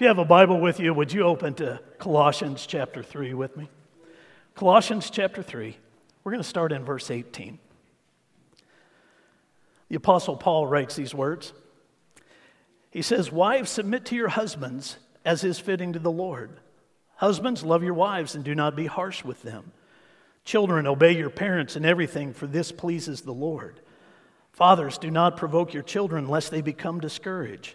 If you have a Bible with you, would you open to Colossians chapter 3 with me? Colossians chapter 3. We're going to start in verse 18. The Apostle Paul writes these words. He says, Wives, submit to your husbands as is fitting to the Lord. Husbands, love your wives and do not be harsh with them. Children, obey your parents in everything, for this pleases the Lord. Fathers, do not provoke your children lest they become discouraged.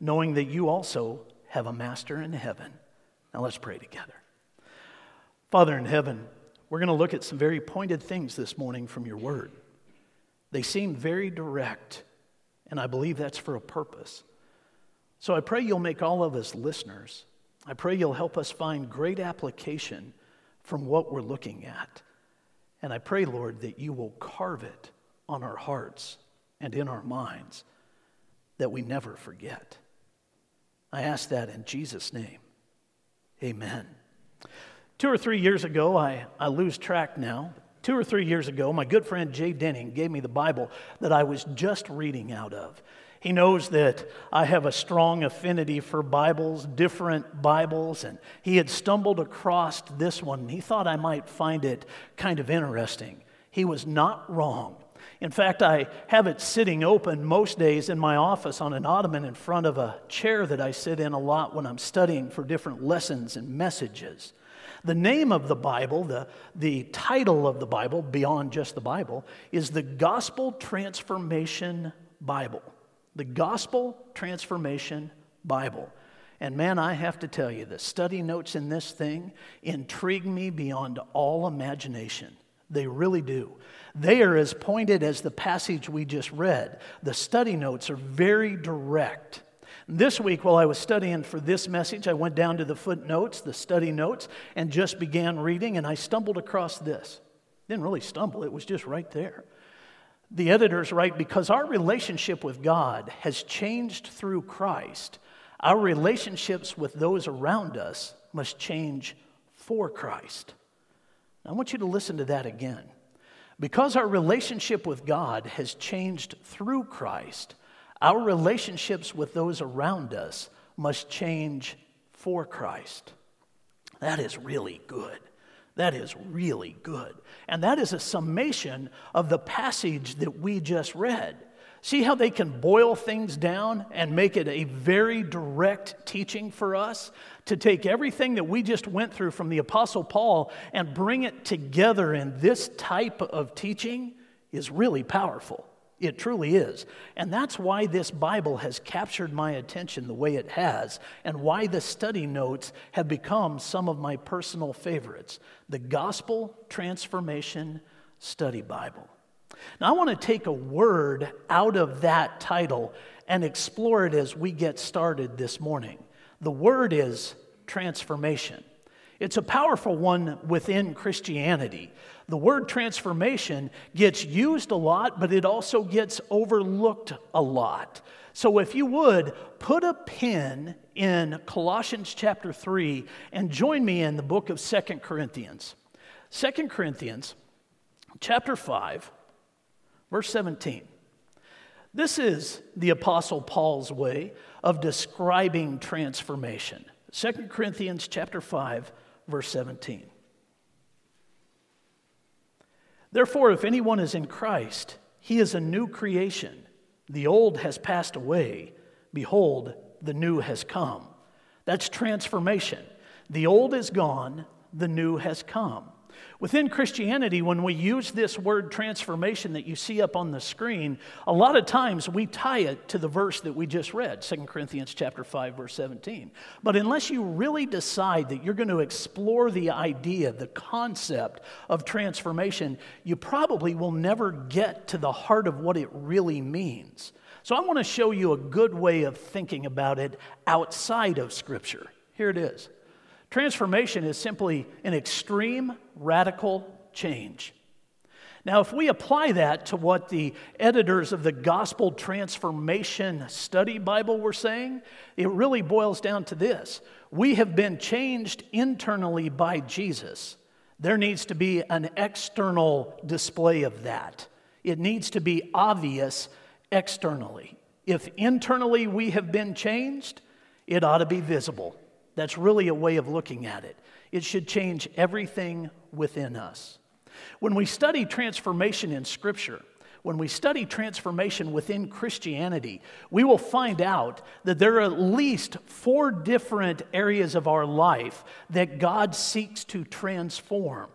knowing that you also have a master in heaven. Now let's pray together. Father in heaven, we're going to look at some very pointed things this morning from your word. They seem very direct, and I believe that's for a purpose. So I pray you'll make all of us listeners. I pray you'll help us find great application from what we're looking at. And I pray, Lord, that you will carve it on our hearts and in our minds that we never forget. I ask that in Jesus' name. Amen. Two or three years ago, I, I lose track now. Two or three years ago, my good friend Jay Denning gave me the Bible that I was just reading out of. He knows that I have a strong affinity for Bibles, different Bibles, and he had stumbled across this one. He thought I might find it kind of interesting. He was not wrong. In fact, I have it sitting open most days in my office on an ottoman in front of a chair that I sit in a lot when I'm studying for different lessons and messages. The name of the Bible, the, the title of the Bible, beyond just the Bible, is the Gospel Transformation Bible. The Gospel Transformation Bible. And man, I have to tell you, the study notes in this thing intrigue me beyond all imagination. They really do. They are as pointed as the passage we just read. The study notes are very direct. This week, while I was studying for this message, I went down to the footnotes, the study notes, and just began reading, and I stumbled across this. Didn't really stumble, it was just right there. The editors write because our relationship with God has changed through Christ, our relationships with those around us must change for Christ. I want you to listen to that again. Because our relationship with God has changed through Christ, our relationships with those around us must change for Christ. That is really good. That is really good. And that is a summation of the passage that we just read. See how they can boil things down and make it a very direct teaching for us? To take everything that we just went through from the Apostle Paul and bring it together in this type of teaching is really powerful. It truly is. And that's why this Bible has captured my attention the way it has, and why the study notes have become some of my personal favorites the Gospel Transformation Study Bible. Now, I want to take a word out of that title and explore it as we get started this morning. The word is transformation. It's a powerful one within Christianity. The word transformation gets used a lot, but it also gets overlooked a lot. So, if you would, put a pin in Colossians chapter 3 and join me in the book of Second Corinthians. Second Corinthians chapter 5 Verse 17. This is the Apostle Paul's way of describing transformation. 2 Corinthians chapter 5, verse 17. Therefore, if anyone is in Christ, he is a new creation. The old has passed away. Behold, the new has come. That's transformation. The old is gone, the new has come. Within Christianity, when we use this word transformation that you see up on the screen, a lot of times we tie it to the verse that we just read, 2 Corinthians chapter 5, verse 17. But unless you really decide that you're going to explore the idea, the concept of transformation, you probably will never get to the heart of what it really means. So I want to show you a good way of thinking about it outside of Scripture. Here it is. Transformation is simply an extreme radical change. Now, if we apply that to what the editors of the Gospel Transformation Study Bible were saying, it really boils down to this We have been changed internally by Jesus. There needs to be an external display of that. It needs to be obvious externally. If internally we have been changed, it ought to be visible. That's really a way of looking at it. It should change everything within us. When we study transformation in Scripture, when we study transformation within Christianity, we will find out that there are at least four different areas of our life that God seeks to transform.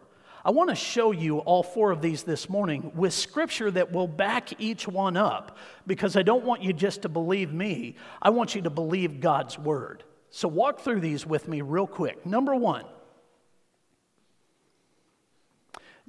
I want to show you all four of these this morning with scripture that will back each one up because I don't want you just to believe me. I want you to believe God's word. So, walk through these with me real quick. Number one,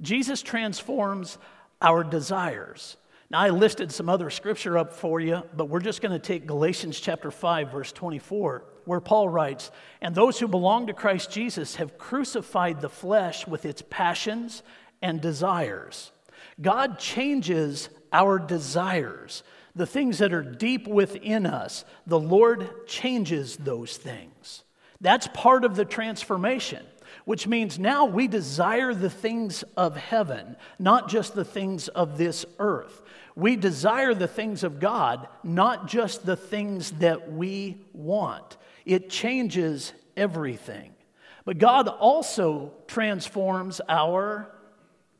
Jesus transforms our desires. Now, I listed some other scripture up for you, but we're just going to take Galatians chapter 5, verse 24, where Paul writes, And those who belong to Christ Jesus have crucified the flesh with its passions and desires. God changes our desires, the things that are deep within us. The Lord changes those things. That's part of the transformation which means now we desire the things of heaven, not just the things of this earth. We desire the things of God, not just the things that we want. It changes everything. But God also transforms our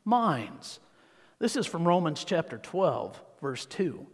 minds. This is from Romans chapter 12, verse 2.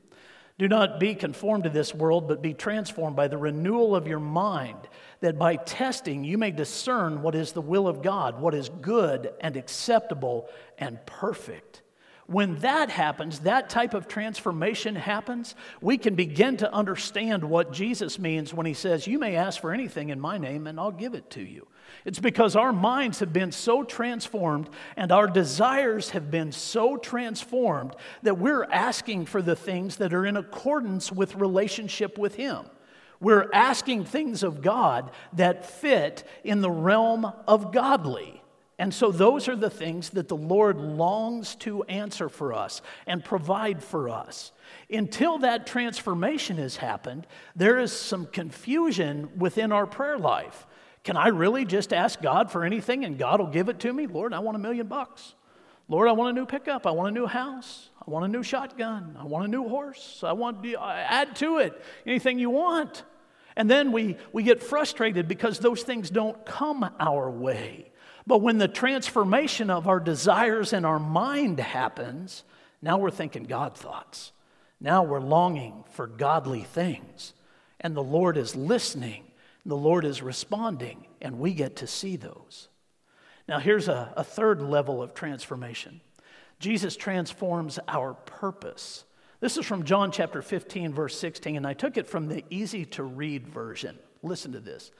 Do not be conformed to this world, but be transformed by the renewal of your mind, that by testing you may discern what is the will of God, what is good and acceptable and perfect. When that happens, that type of transformation happens, we can begin to understand what Jesus means when he says, You may ask for anything in my name, and I'll give it to you. It's because our minds have been so transformed and our desires have been so transformed that we're asking for the things that are in accordance with relationship with Him. We're asking things of God that fit in the realm of godly. And so, those are the things that the Lord longs to answer for us and provide for us. Until that transformation has happened, there is some confusion within our prayer life. Can I really just ask God for anything and God will give it to me? Lord, I want a million bucks. Lord, I want a new pickup. I want a new house. I want a new shotgun. I want a new horse. I want to uh, add to it anything you want. And then we, we get frustrated because those things don't come our way. But when the transformation of our desires in our mind happens, now we're thinking God thoughts. Now we're longing for godly things. And the Lord is listening the Lord is responding, and we get to see those. Now, here's a, a third level of transformation Jesus transforms our purpose. This is from John chapter 15, verse 16, and I took it from the easy to read version. Listen to this.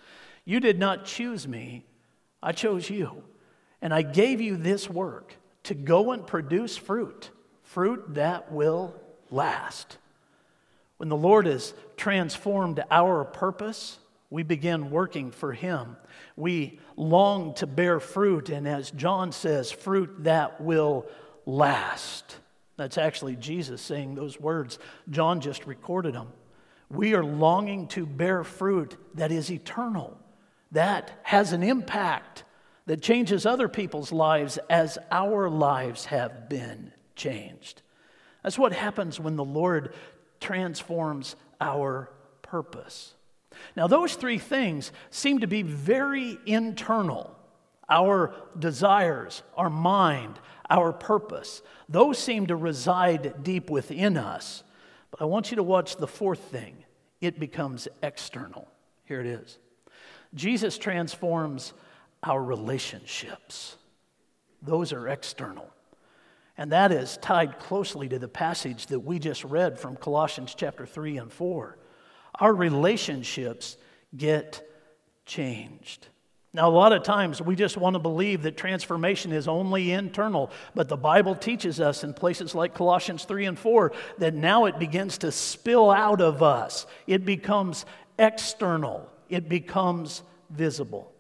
You did not choose me, I chose you. And I gave you this work to go and produce fruit, fruit that will last. When the Lord has transformed our purpose, we begin working for Him. We long to bear fruit, and as John says, fruit that will last. That's actually Jesus saying those words. John just recorded them. We are longing to bear fruit that is eternal, that has an impact, that changes other people's lives as our lives have been changed. That's what happens when the Lord transforms our purpose. Now, those three things seem to be very internal our desires, our mind, our purpose. Those seem to reside deep within us. But I want you to watch the fourth thing it becomes external. Here it is Jesus transforms our relationships, those are external. And that is tied closely to the passage that we just read from Colossians chapter 3 and 4 our relationships get changed. Now, a lot of times we just want to believe that transformation is only internal, but the Bible teaches us in places like Colossians 3 and 4 that now it begins to spill out of us. It becomes external, it becomes visible.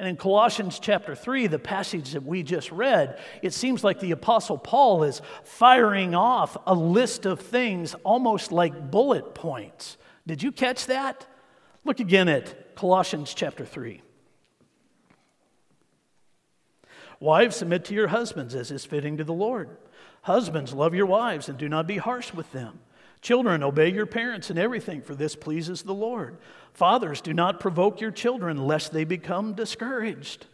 And in Colossians chapter 3, the passage that we just read, it seems like the Apostle Paul is firing off a list of things almost like bullet points. Did you catch that? Look again at Colossians chapter 3. Wives, submit to your husbands as is fitting to the Lord. Husbands, love your wives and do not be harsh with them. Children, obey your parents in everything, for this pleases the Lord. Fathers, do not provoke your children, lest they become discouraged.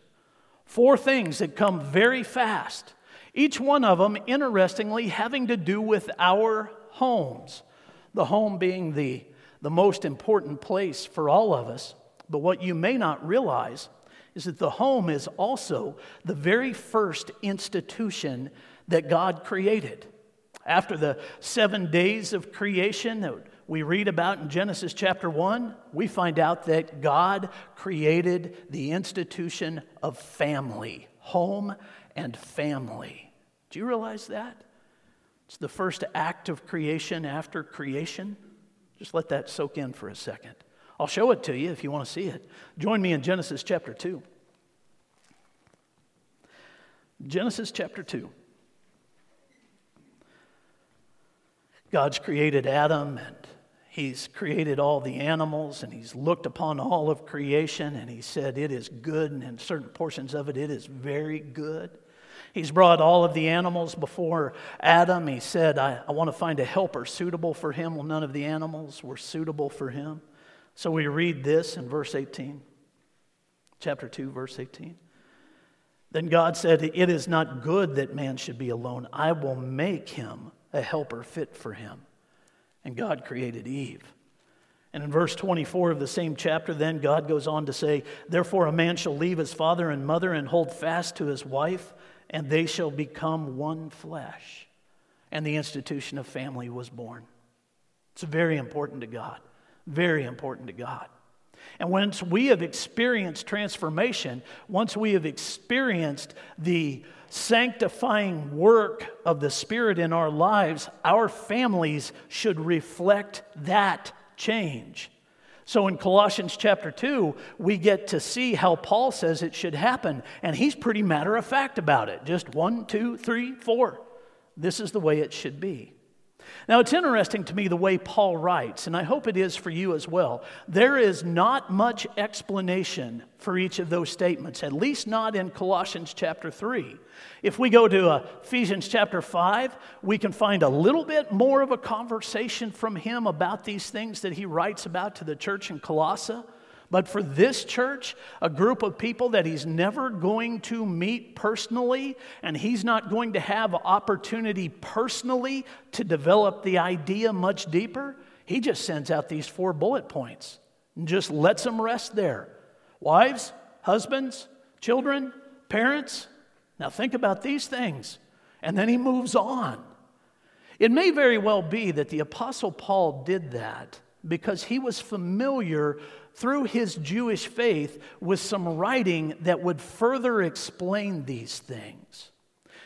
Four things that come very fast, each one of them, interestingly, having to do with our homes. The home being the, the most important place for all of us. But what you may not realize is that the home is also the very first institution that God created. After the seven days of creation that we read about in Genesis chapter 1, we find out that God created the institution of family, home and family. Do you realize that? It's the first act of creation after creation. Just let that soak in for a second. I'll show it to you if you want to see it. Join me in Genesis chapter 2. Genesis chapter 2. God's created Adam and he's created all the animals and he's looked upon all of creation and he said it is good and in certain portions of it it is very good. He's brought all of the animals before Adam. He said, I, I want to find a helper suitable for him. Well, none of the animals were suitable for him. So we read this in verse 18, chapter 2, verse 18. Then God said, It is not good that man should be alone. I will make him a helper fit for him. And God created Eve. And in verse 24 of the same chapter, then God goes on to say, Therefore a man shall leave his father and mother and hold fast to his wife, and they shall become one flesh. And the institution of family was born. It's very important to God. Very important to God. And once we have experienced transformation, once we have experienced the sanctifying work of the Spirit in our lives, our families should reflect that change. So in Colossians chapter 2, we get to see how Paul says it should happen, and he's pretty matter of fact about it. Just one, two, three, four. This is the way it should be. Now, it's interesting to me the way Paul writes, and I hope it is for you as well. There is not much explanation for each of those statements, at least not in Colossians chapter 3. If we go to Ephesians chapter 5, we can find a little bit more of a conversation from him about these things that he writes about to the church in Colossae. But for this church, a group of people that he's never going to meet personally, and he's not going to have opportunity personally to develop the idea much deeper, he just sends out these four bullet points and just lets them rest there. Wives, husbands, children, parents. Now think about these things. And then he moves on. It may very well be that the Apostle Paul did that because he was familiar through his Jewish faith with some writing that would further explain these things.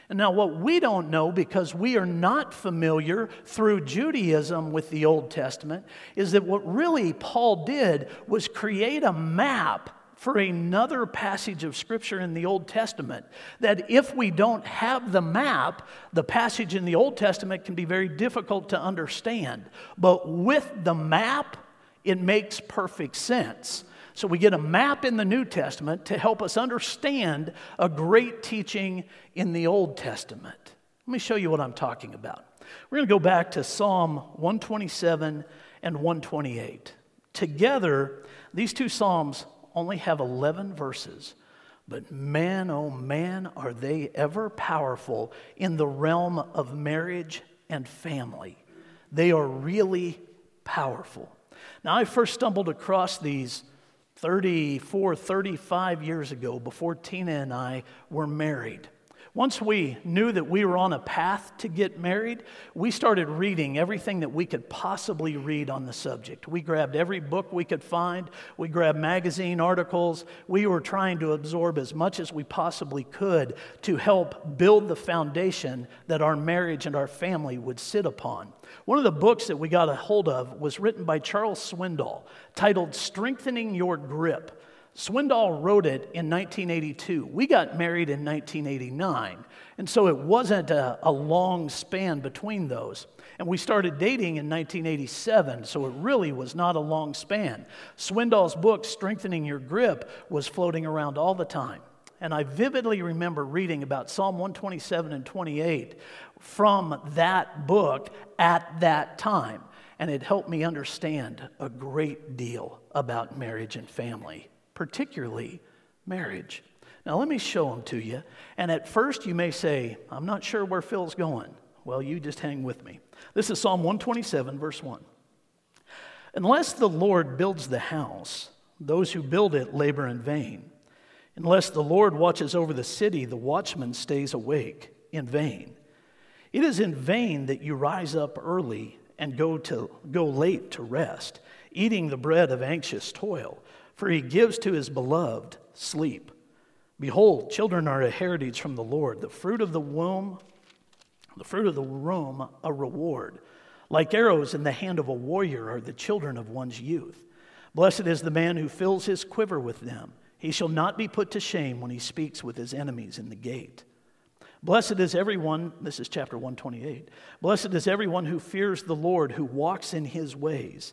And now, what we don't know, because we are not familiar through Judaism with the Old Testament, is that what really Paul did was create a map for another passage of Scripture in the Old Testament. That if we don't have the map, the passage in the Old Testament can be very difficult to understand. But with the map, it makes perfect sense. So we get a map in the New Testament to help us understand a great teaching in the Old Testament. Let me show you what I'm talking about. We're going to go back to Psalm 127 and 128. Together, these two Psalms only have 11 verses, but man, oh man, are they ever powerful in the realm of marriage and family. They are really powerful. Now, I first stumbled across these 34, 35 years ago before Tina and I were married. Once we knew that we were on a path to get married, we started reading everything that we could possibly read on the subject. We grabbed every book we could find, we grabbed magazine articles. We were trying to absorb as much as we possibly could to help build the foundation that our marriage and our family would sit upon. One of the books that we got a hold of was written by Charles Swindoll, titled Strengthening Your Grip Swindoll wrote it in 1982. We got married in 1989, and so it wasn't a, a, long span between those. And we started dating in 1987, so it really was not a long span. Swindoll's book, Strengthening Your Grip, was floating around all the time. And I vividly remember reading about Psalm 127 and 28 from that book at that time. And it helped me understand a great deal about marriage and family particularly marriage. Now, let me show them to you. And at first, you may say, I'm not sure where Phil's going. Well, you just hang with me. This is Psalm 127, verse 1. Unless the Lord builds the house, those who build it labor in vain. Unless the Lord watches over the city, the watchman stays awake in vain. It is in vain that you rise up early and go, to, go late to rest, eating the bread of anxious toil for he gives to his beloved sleep. Behold, children are a heritage from the Lord, the fruit of the womb, the fruit of the womb, a reward. Like arrows in the hand of a warrior are the children of one's youth. Blessed is the man who fills his quiver with them. He shall not be put to shame when he speaks with his enemies in the gate. Blessed is everyone, this is chapter 128. Blessed is everyone who fears the Lord, who walks in his ways.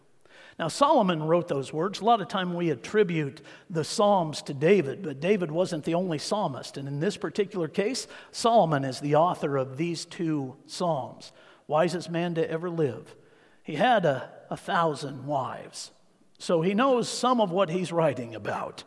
Now, Solomon wrote those words. A lot of time we attribute the Psalms to David, but David wasn't the only psalmist. And in this particular case, Solomon is the author of these two Psalms. Wisest man to ever live. He had a, a thousand wives, so he knows some of what he's writing about.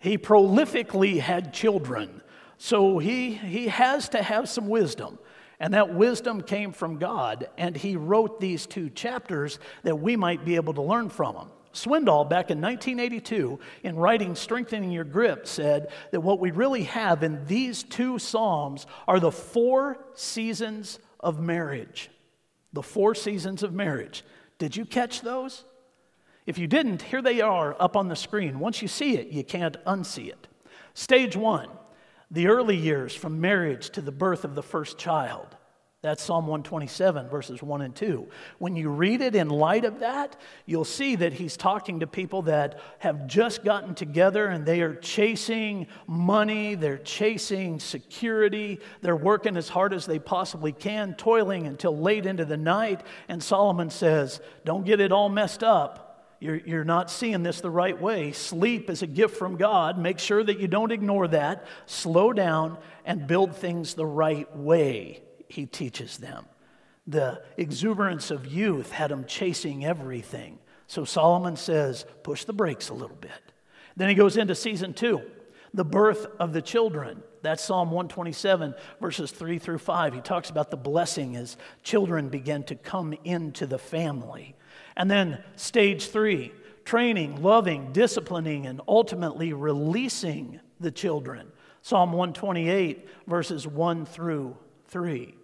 He prolifically had children, so he, he has to have some wisdom. And that wisdom came from God, and he wrote these two chapters that we might be able to learn from them. Swindoll, back in 1982, in writing Strengthening Your Grip, said that what we really have in these two Psalms are the four seasons of marriage. The four seasons of marriage. Did you catch those? If you didn't, here they are up on the screen. Once you see it, you can't unsee it. Stage one the early years from marriage to the birth of the first child. That's Psalm 127, verses 1 and 2. When you read it in light of that, you'll see that he's talking to people that have just gotten together and they are chasing money, they're chasing security, they're working as hard as they possibly can, toiling until late into the night. And Solomon says, Don't get it all messed up. You're, you're not seeing this the right way. Sleep is a gift from God. Make sure that you don't ignore that. Slow down and build things the right way, he teaches them. The exuberance of youth had them chasing everything. So Solomon says, push the brakes a little bit. Then he goes into season two, the birth of the children. That's Psalm 127, verses 3 through 5. He talks about the blessing as children begin to come into the family. And then stage three training, loving, disciplining, and ultimately releasing the children. Psalm 128, verses 1 through 3.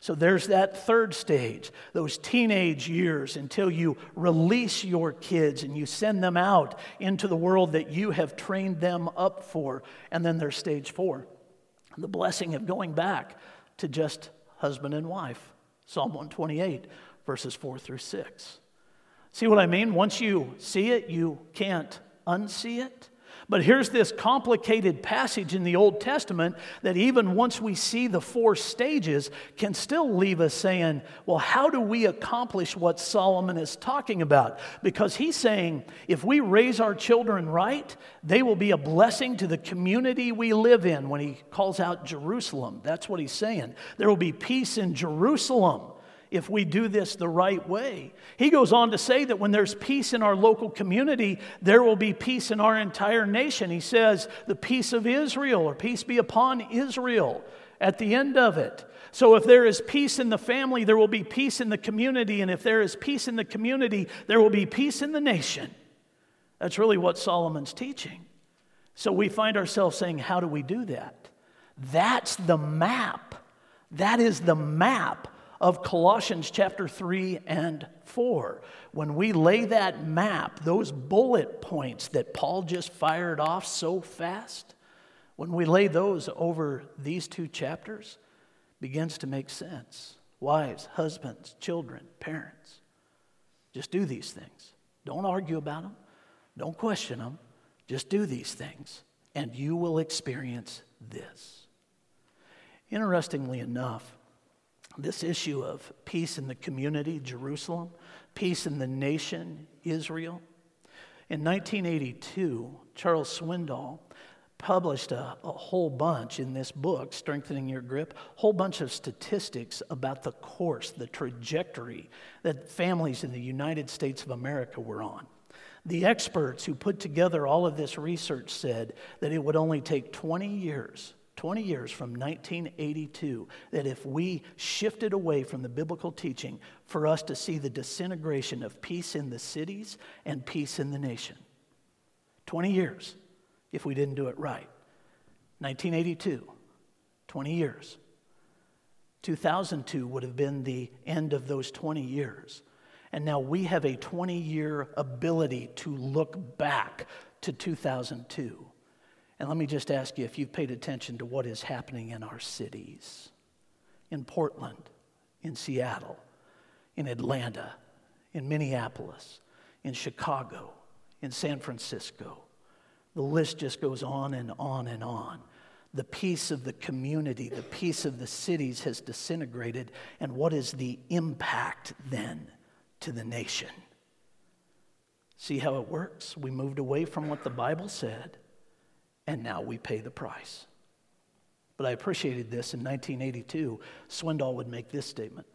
So there's that third stage, those teenage years until you release your kids and you send them out into the world that you have trained them up for. And then there's stage four, the blessing of going back to just husband and wife. Psalm 128, verses 4 through 6. See what I mean? Once you see it, you can't unsee it. But here's this complicated passage in the Old Testament that even once we see the four stages, can still leave us saying, well, how do we accomplish what Solomon is talking about? Because he's saying if we raise our children right, they will be a blessing to the community we live in when he calls out Jerusalem. That's what he's saying. There will be peace in Jerusalem if we do this the right way. He goes on to say that when there's peace in our local community, there will be peace in our entire nation. He says, the peace of Israel, or peace be upon Israel at the end of it. So, if there is peace in the family, there will be peace in the community. And if there is peace in the community, there will be peace in the nation. That's really what Solomon's teaching. So, we find ourselves saying, How do we do that? That's the map. That is the map of Colossians chapter 3 and 4. When we lay that map, those bullet points that Paul just fired off so fast, when we lay those over these two chapters, begins to make sense. Wives, husbands, children, parents. Just do these things. Don't argue about them. Don't question them. Just do these things, and you will experience this. Interestingly enough, this issue of peace in the community, Jerusalem, peace in the nation, Israel. In 1982, Charles Swindoll published a, a, whole bunch in this book, Strengthening Your Grip, a whole bunch of statistics about the course, the trajectory that families in the United States of America were on. The experts who put together all of this research said that it would only take 20 years 20 years from 1982 that if we shifted away from the biblical teaching for us to see the disintegration of peace in the cities and peace in the nation. 20 years if we didn't do it right. 1982, 20 years. 2002 would have been the end of those 20 years. And now we have a 20 year ability to look back to 2002 and let me just ask you if you've paid attention to what is happening in our cities in Portland, in Seattle, in Atlanta, in Minneapolis, in Chicago, in San Francisco. The list just goes on and on and on. The peace of the community, the peace of the cities has disintegrated. And what is the impact then to the nation? See how it works? We moved away from what the Bible said and now we pay the price. But I appreciated this in 1982. Swindoll would make this statement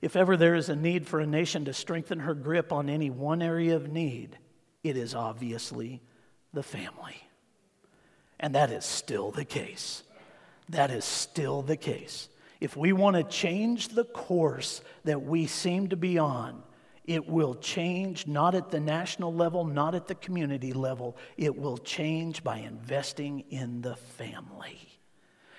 If ever there is a need for a nation to strengthen her grip on any one area of need, it is obviously the family. And that is still the case. That is still the case. If we want to change the course that we seem to be on, it will change not at the national level, not at the community level. It will change by investing in the family.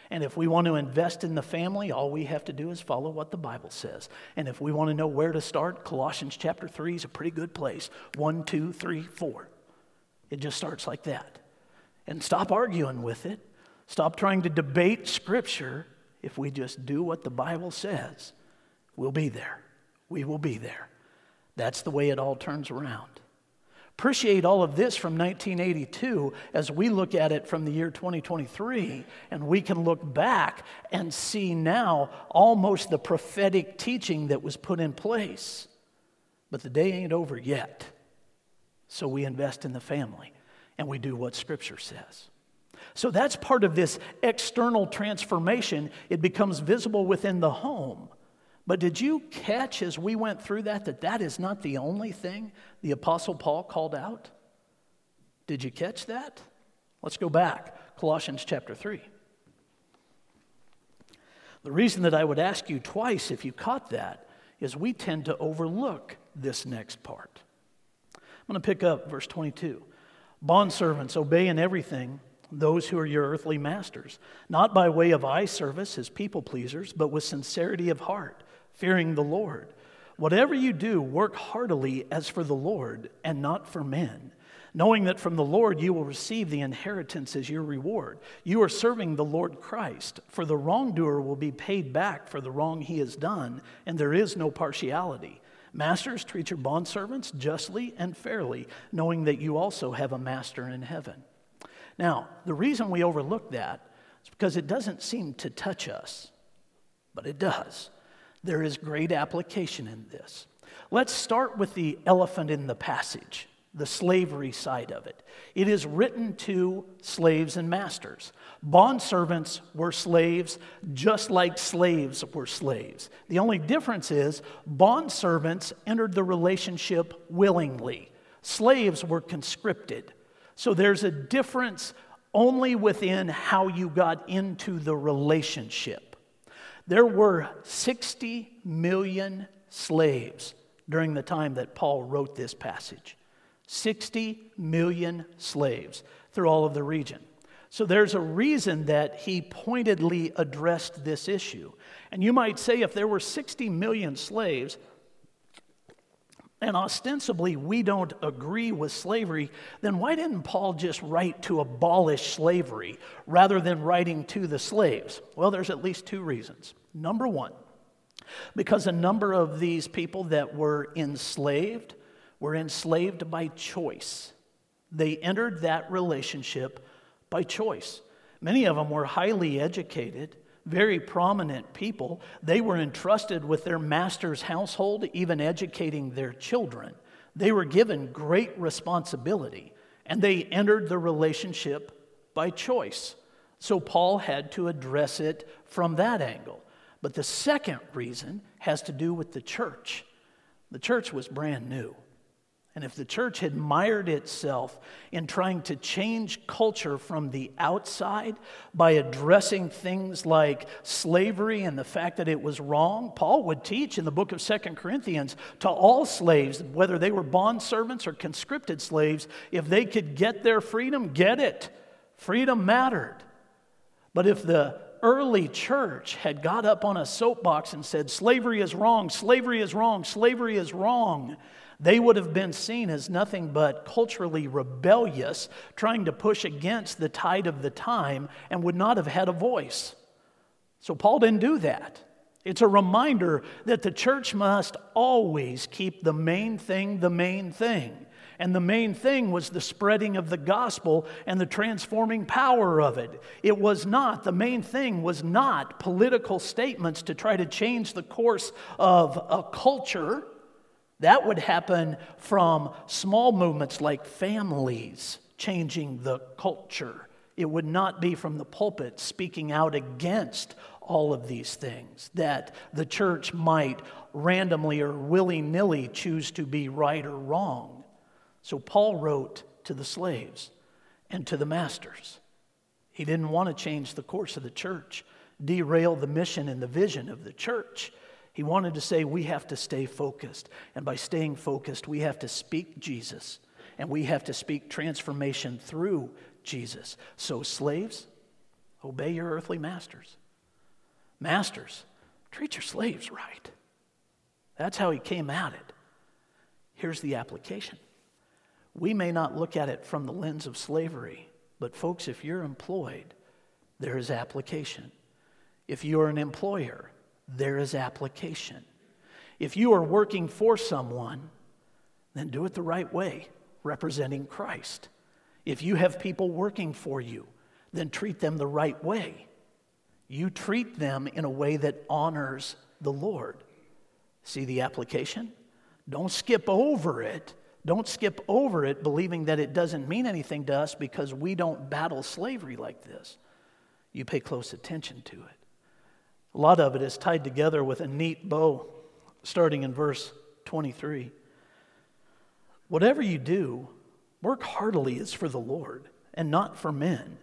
And if we want to invest in the family, all we have to do is follow what the Bible says. And if we want to know where to start, Colossians chapter 3 is a pretty good place. One, two, three, four. It just starts like that. And stop arguing with it. Stop trying to debate Scripture. If we just do what the Bible says, we'll be there. We will be there. That's the way it all turns around. Appreciate all of this from 1982 as we look at it from the year 2023, and we can look back and see now almost the prophetic teaching that was put in place. But the day ain't over yet. So we invest in the family and we do what Scripture says. So that's part of this external transformation. It becomes visible within the home. But did you catch as we went through that that that is not the only thing the Apostle Paul called out? Did you catch that? Let's go back. Colossians chapter 3. The reason that I would ask you twice if you caught that is we tend to overlook this next part. I'm going to pick up verse 22. Bondservants, obey in everything those who are your earthly masters, not by way of eye service as people pleasers, but with sincerity of heart fearing the Lord. Whatever you do, work heartily as for the Lord and not for men, knowing that from the Lord you will receive the inheritance as your reward. You are serving the Lord Christ, for the wrongdoer will be paid back for the wrong he has done, and there is no partiality. Masters, treat your bondservants justly and fairly, knowing that you also have a master in heaven. Now, the reason we overlook that is because it doesn't seem to touch us, but it does. There is great application in this. Let's start with the elephant in the passage, the slavery side of it. It is written to slaves and masters. Bondservants were slaves just like slaves were slaves. The only difference is bondservants entered the relationship willingly, slaves were conscripted. So there's a difference only within how you got into the relationship. There were 60 million slaves during the time that Paul wrote this passage. 60 million slaves through all of the region. So there's a reason that he pointedly addressed this issue. And you might say if there were 60 million slaves, and ostensibly we don't agree with slavery, then why didn't Paul just write to abolish slavery rather than writing to the slaves? Well, there's at least two reasons. Number one, because a number of these people that were enslaved were enslaved by choice. They entered that relationship by choice. Many of them were highly educated, very prominent people. They were entrusted with their master's household, even educating their children. They were given great responsibility, and they entered the relationship by choice. So Paul had to address it from that angle. But the second reason has to do with the church. The church was brand new. And if the church had mired itself in trying to change culture from the outside by addressing things like slavery and the fact that it was wrong, Paul would teach in the book of Second Corinthians to all slaves, whether they were bond servants or conscripted slaves, if they could get their freedom, get it. Freedom mattered. But if the early church had got up on a soapbox and said, slavery is wrong, slavery is wrong, slavery is wrong, they would have been seen as nothing but culturally rebellious, trying to push against the tide of the time, and would not have had a voice. So Paul didn't do that. It's a reminder that the church must always keep the main thing the main thing. And the main thing was the spreading of the gospel and the transforming power of it. It was not, the main thing was not political statements to try to change the course of a culture. That would happen from small movements like families changing the culture. It would not be from the pulpit speaking out against all of these things that the church might randomly or willy nilly choose to be right or wrong. So Paul wrote to the slaves and to the masters. He didn't want to change the course of the church, derail the mission and the vision of the church. He wanted to say we have to stay focused. And by staying focused, we have to speak Jesus. And we have to speak transformation through Jesus. So, slaves, obey your earthly masters. Masters, treat your slaves right. That's how he came at it. Here's the application. We may not look at it from the lens of slavery, but folks, if you're employed, there is application. If you're an employer, there is application. If you are working for someone, then do it the right way, representing Christ. If you have people working for you, then treat them the right way. You treat them in a way that honors the Lord. See the application? Don't skip over it. Don't skip over it believing that it doesn't mean anything to us because we don't battle slavery like this. You pay close attention to it. A lot of it is tied together with a neat bow, starting in verse 23. Whatever you do, work heartily as for the Lord and not for men,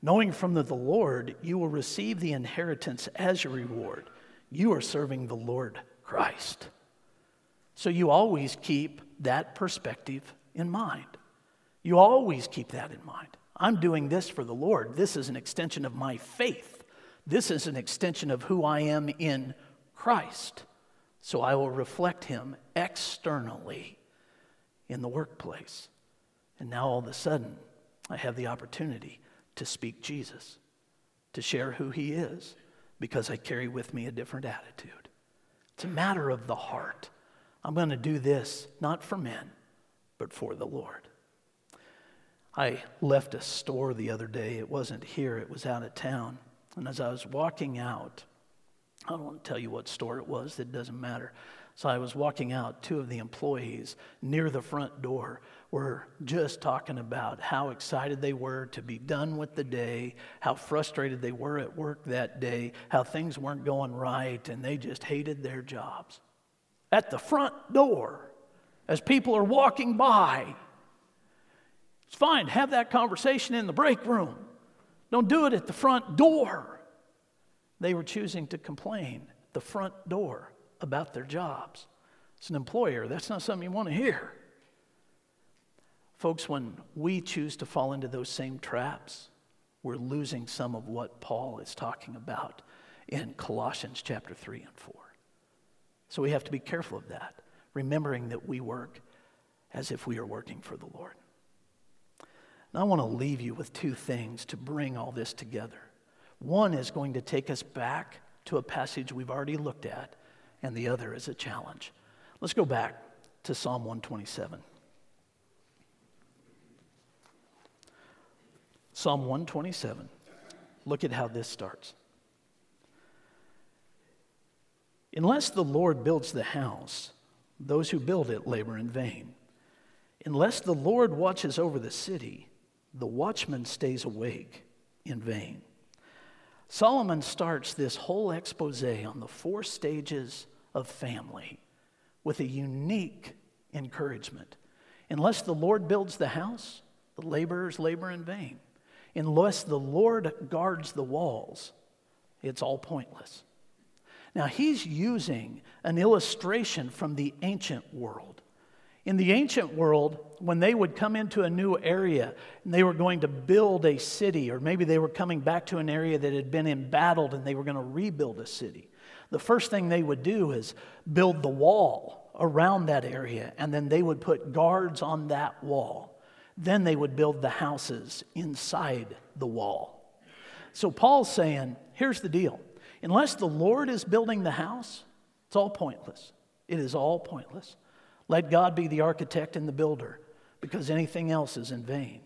knowing from the Lord you will receive the inheritance as your reward. You are serving the Lord Christ. So you always keep that perspective in mind. You always keep that in mind. I'm doing this for the Lord. This is an extension of my faith. This is an extension of who I am in Christ. So I will reflect him externally in the workplace. And now all of a sudden, I have the opportunity to speak Jesus, to share who he is, because I carry with me a different attitude. It's a matter of the heart. I'm going to do this not for men, but for the Lord. I left a store the other day. It wasn't here, it was out of town. And as I was walking out, I don't want to tell you what store it was, it doesn't matter. So I was walking out, two of the employees near the front door were just talking about how excited they were to be done with the day, how frustrated they were at work that day, how things weren't going right, and they just hated their jobs. At the front door, as people are walking by, it's fine, have that conversation in the break room. Don't do it at the front door. They were choosing to complain the front door about their jobs. It's an employer. That's not something you want to hear. Folks, when we choose to fall into those same traps, we're losing some of what Paul is talking about in Colossians chapter 3 and 4. So we have to be careful of that, remembering that we work as if we are working for the Lord. And I want to leave you with two things to bring all this together. One is going to take us back to a passage we've already looked at, and the other is a challenge. Let's go back to Psalm 127. Psalm 127. Look at how this starts. Unless the Lord builds the house, those who build it labor in vain. Unless the Lord watches over the city, the watchman stays awake in vain. Solomon starts this whole expose on the four stages of family with a unique encouragement. Unless the Lord builds the house, the laborers labor in vain. Unless the Lord guards the walls, it's all pointless. Now, he's using an illustration from the ancient world. In the ancient world, when they would come into a new area and they were going to build a city, or maybe they were coming back to an area that had been embattled and they were going to rebuild a city, the first thing they would do is build the wall around that area, and then they would put guards on that wall. Then they would build the houses inside the wall. So Paul's saying, here's the deal unless the Lord is building the house, it's all pointless. It is all pointless. Let God be the architect and the builder because anything else is in vain.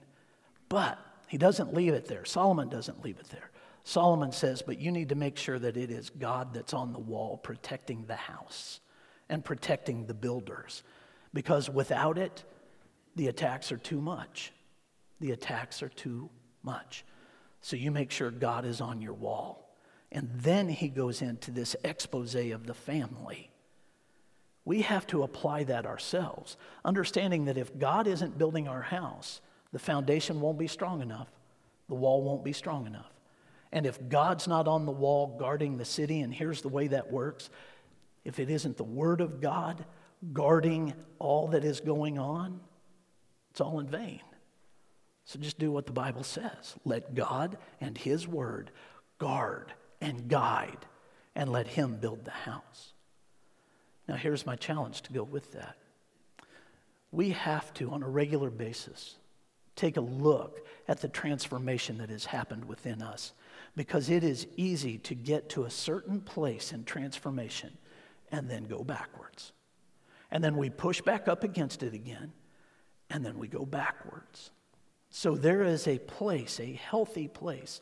But he doesn't leave it there. Solomon doesn't leave it there. Solomon says, but you need to make sure that it is God that's on the wall protecting the house and protecting the builders. Because without it, the attacks are too much. The attacks are too much. So you make sure God is on your wall. And then he goes into this expose of the family. We have to apply that ourselves, understanding that if God isn't building our house, the foundation won't be strong enough, the wall won't be strong enough. And if God's not on the wall guarding the city, and here's the way that works if it isn't the Word of God guarding all that is going on, it's all in vain. So just do what the Bible says. Let God and His Word guard and guide, and let Him build the house. Now, here's my challenge to go with that. We have to, on a regular basis, take a look at the transformation that has happened within us because it is easy to get to a certain place in transformation and then go backwards. And then we push back up against it again and then we go backwards. So there is a place, a healthy place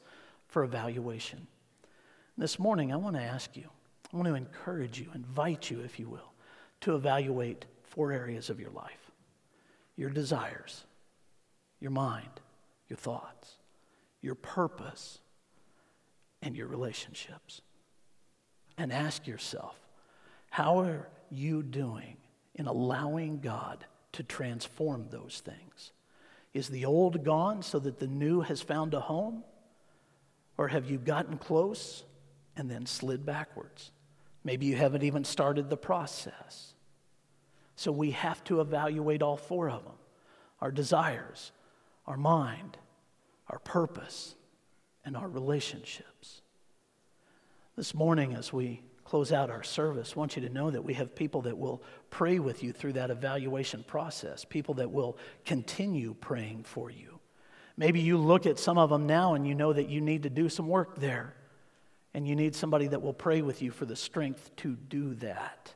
for evaluation. This morning, I want to ask you, I want to encourage you, invite you, if you will, to evaluate four areas of your life your desires, your mind, your thoughts, your purpose, and your relationships. And ask yourself, how are you doing in allowing God to transform those things? Is the old gone so that the new has found a home? Or have you gotten close and then slid backwards? Maybe you haven't even started the process. So we have to evaluate all four of them our desires, our mind, our purpose, and our relationships. This morning, as we close out our service, I want you to know that we have people that will pray with you through that evaluation process, people that will continue praying for you. Maybe you look at some of them now and you know that you need to do some work there, and you need somebody that will pray with you for the strength to do that.